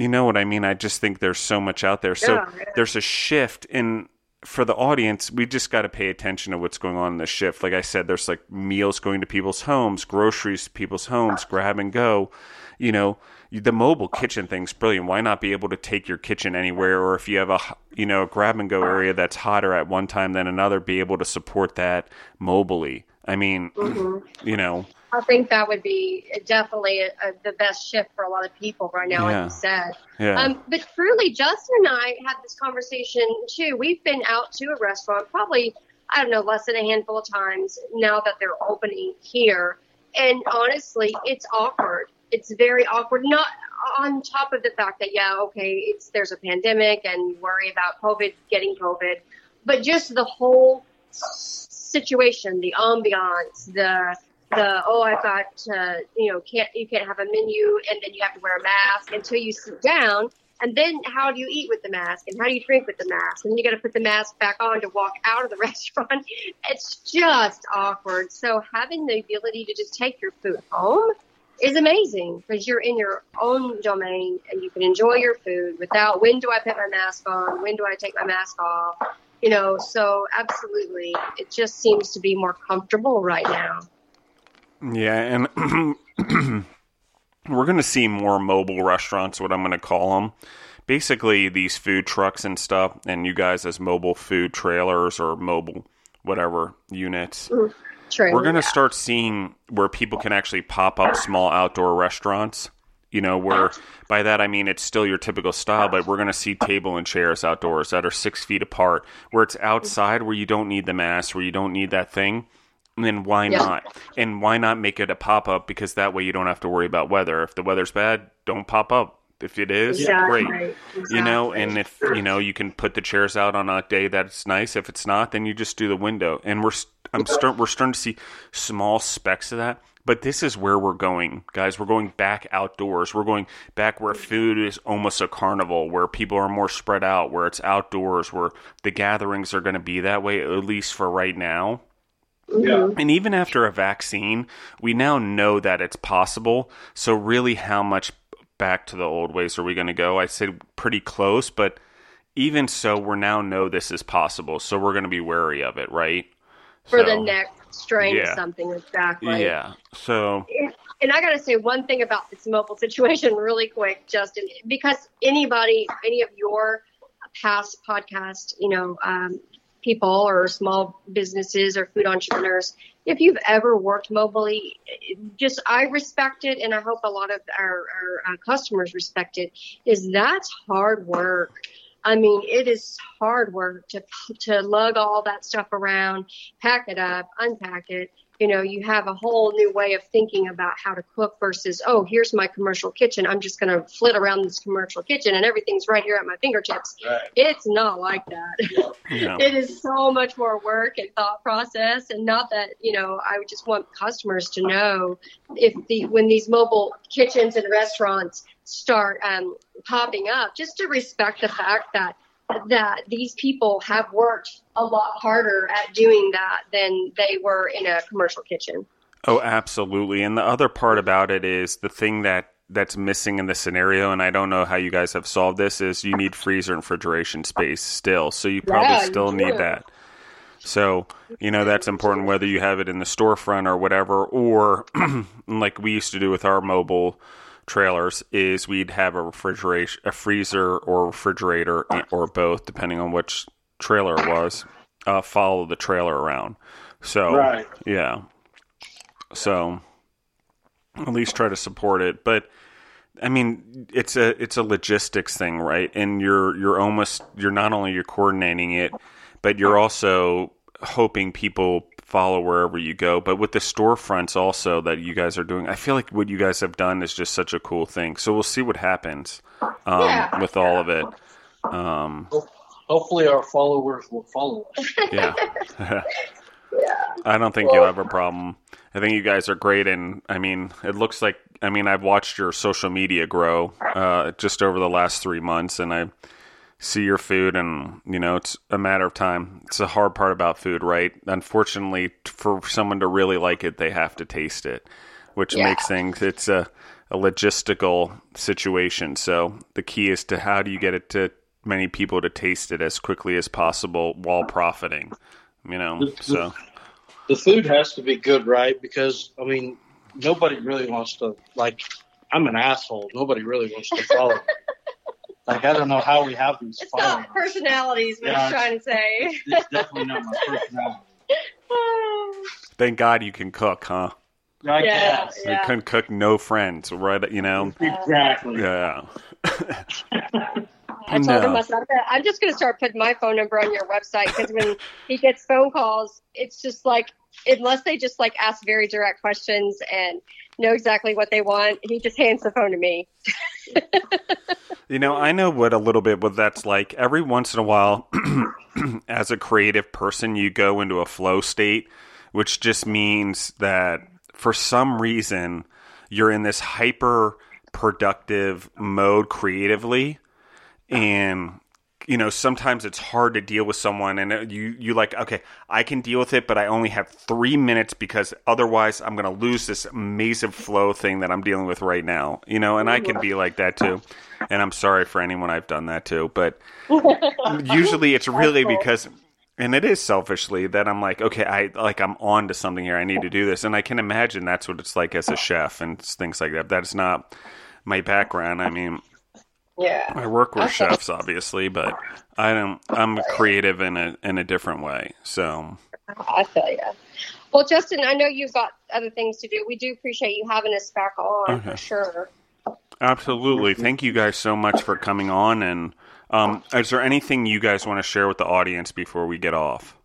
you know what I mean? I just think there's so much out there. So Yeah, yeah. there's a shift in for the audience, we just got to pay attention to what's going on in the shift. Like I said, there's like meals going to people's homes, groceries to people's homes, grab and go. You know, the mobile kitchen thing's brilliant. Why not be able to take your kitchen anywhere, or if you have a you know a grab and go area that's hotter at one time than another, be able to support that mobily. I mean, mm-hmm. you know, I think that would be definitely a, a, the best shift for a lot of people right now, Yeah. like you said. yeah, Um, but truly, Justin and I had this conversation too. We've been out to a restaurant probably, I don't know, less than a handful of times now that they're opening here. And honestly, it's awkward. It's very awkward. Not on top of the fact that, yeah, okay, it's there's a pandemic and you worry about COVID, getting COVID, but just the whole situation, the ambiance, the the oh I've got you know can't you can't have a menu and then you have to wear a mask until you sit down. And then how do you eat with the mask? And how do you drink with the mask? And you got to put the mask back on to walk out of the *laughs* restaurant. It's just awkward. So having the ability to just take your food home is amazing because you're in your own domain and you can enjoy your food without when do I put my mask on? When do I take my mask off? You know so absolutely it just seems to be more comfortable right now Yeah, and *clears throat* we're going to see more mobile restaurants, what I'm going to call them. Basically, these food trucks and stuff, and you guys as mobile food trailers or mobile whatever units. Mm, True. We're going to start seeing where people can actually pop up small outdoor restaurants. You know, where by that I mean it's still your typical style, but we're going to see table and chairs outdoors that are six feet apart, where it's mm. outside, where you don't need the mask, where you don't need that thing. Then why Yeah. not? And why not make it a pop up? Because that way you don't have to worry about weather. If the weather's bad, don't pop up. If it is, Exactly. great. You know, and if you know you can put the chairs out on a day that's nice. If it's not, then you just do the window. And we're I'm start we're starting to see small specks of that. But this is where we're going, guys. We're going back outdoors. We're going back where food is almost a carnival, where people are more spread out, where it's outdoors, where the gatherings are going to be that way, at least for right now. Yeah. And even after a vaccine, we now know that it's possible. So, really, how much back to the old ways are we going to go? I said pretty close, but even so, we now know this is possible. So, we're going to be wary of it, right? for the next strain yeah. of something exactly. Yeah. So, And I got to say one thing about this mobile situation *laughs* really quick, Justin, because anybody, any of your past podcast, you know, um, people or small businesses or food entrepreneurs, if you've ever worked mobily, just I respect it, and I hope a lot of our, our uh, customers respect it. Is that's hard work. I mean, it is hard work to to lug all that stuff around, pack it up, unpack it. You know, you have a whole new way of thinking about how to cook versus, oh, here's my commercial kitchen. I'm just going to flit around this commercial kitchen and everything's right here at my fingertips. Right. It's not like that. you *laughs* know, it is so much more work and thought process and not that you know i would just want customers to know if the when these mobile kitchens and restaurants start um, popping up just to respect the fact that that these people have worked a lot harder at doing that than they were in a commercial kitchen Oh, absolutely. And the other part about it is the thing that that's missing in the scenario, and I don't know how you guys have solved this, is you need freezer and refrigeration space still. So you probably Yeah, you still need that. So, you know, that's important whether you have it in the storefront or whatever, or *clears throat* like we used to do with our mobile trailers, is we'd have a refrigeration, a freezer or refrigerator or both, depending on which trailer it was, uh, follow the trailer around. So, Right. yeah. So, at least try to support it. But, I mean, it's a it's a logistics thing, right? And you're you're almost you're not only you're coordinating it, but you're also hoping people follow wherever you go. But with the storefronts also that you guys are doing, I feel like what you guys have done is just such a cool thing. So we'll see what happens um, Yeah. with all of it. Um, Hopefully, our followers will follow us. *laughs* yeah. Yeah. *laughs* *laughs* I don't think you'll have a problem. I think you guys are great, and I mean, it looks like I mean, I've watched your social media grow uh, just over the last three months, and I see your food, and you know, it's a matter of time. It's the hard part about food, right? Unfortunately, for someone to really like it, they have to taste it, which Yeah. makes things it's a a logistical situation. So the key is to how do you get it to many people to taste it as quickly as possible while profiting. You know, so. The food has to be good, right? Because I mean, nobody really wants to like. I'm an asshole. Nobody really wants to follow. *laughs* like I don't know how we have these It's followers. not personalities, what Yeah, I'm trying to say. It's definitely not my personality. *laughs* Thank God you can cook, huh? I Yeah. guess. You couldn't cook no friends, right? You know? Exactly. Yeah. *laughs* I told him, No. I said, I'm just going to start putting my phone number on your website because when he gets phone calls, it's just like, unless they just like ask very direct questions and know exactly what they want, he just hands the phone to me. You know, I know what a little bit what that's like. Every once in a while, *clears throat* as a creative person, you go into a flow state, which just means that for some reason you're in this hyper productive mode creatively. And you know, sometimes it's hard to deal with someone, and uh, you you like, okay, I can deal with it, but I only have three minutes because otherwise I'm going to lose this amazing flow thing that I'm dealing with right now. You know, and I can be like that too. And I'm sorry for anyone I've done that to, but *laughs* usually it's really because and it is selfishly that I'm like, okay, I like I'm on to something here. I need to do this, and I can imagine that's what it's like as a chef and things like that. That's not my background. I mean, Yeah. I work with Okay. chefs, obviously, but I don't. I'm creative in a in a different way. So I feel you. Well, Justin, I know you've got other things to do. We do appreciate you having us back on Okay. for sure. absolutely, thank you guys so much for coming on. And um, is there anything you guys want to share with the audience before we get off?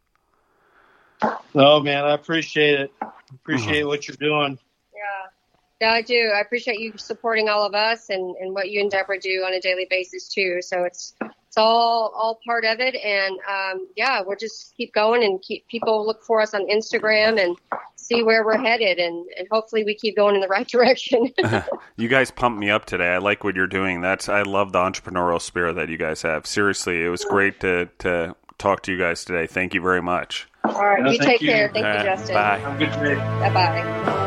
No, man, I appreciate it. Appreciate Uh-huh. what you're doing. Yeah. Yeah, I do. I appreciate you supporting all of us and, and what you and Deborah do on a daily basis too. So it's it's all all part of it, and um, yeah, we'll just keep going and keep people look for us on Instagram and see where we're headed, and, and hopefully we keep going in the right *laughs* direction. *laughs* You guys pumped me up today. I like what you're doing. That's I love the entrepreneurial spirit that you guys have. Seriously, it was great to to talk to you guys today. Thank you very much. all right, No, you take you. care. Thank Uh, you, Justin. Bye. Have a good day. Bye bye.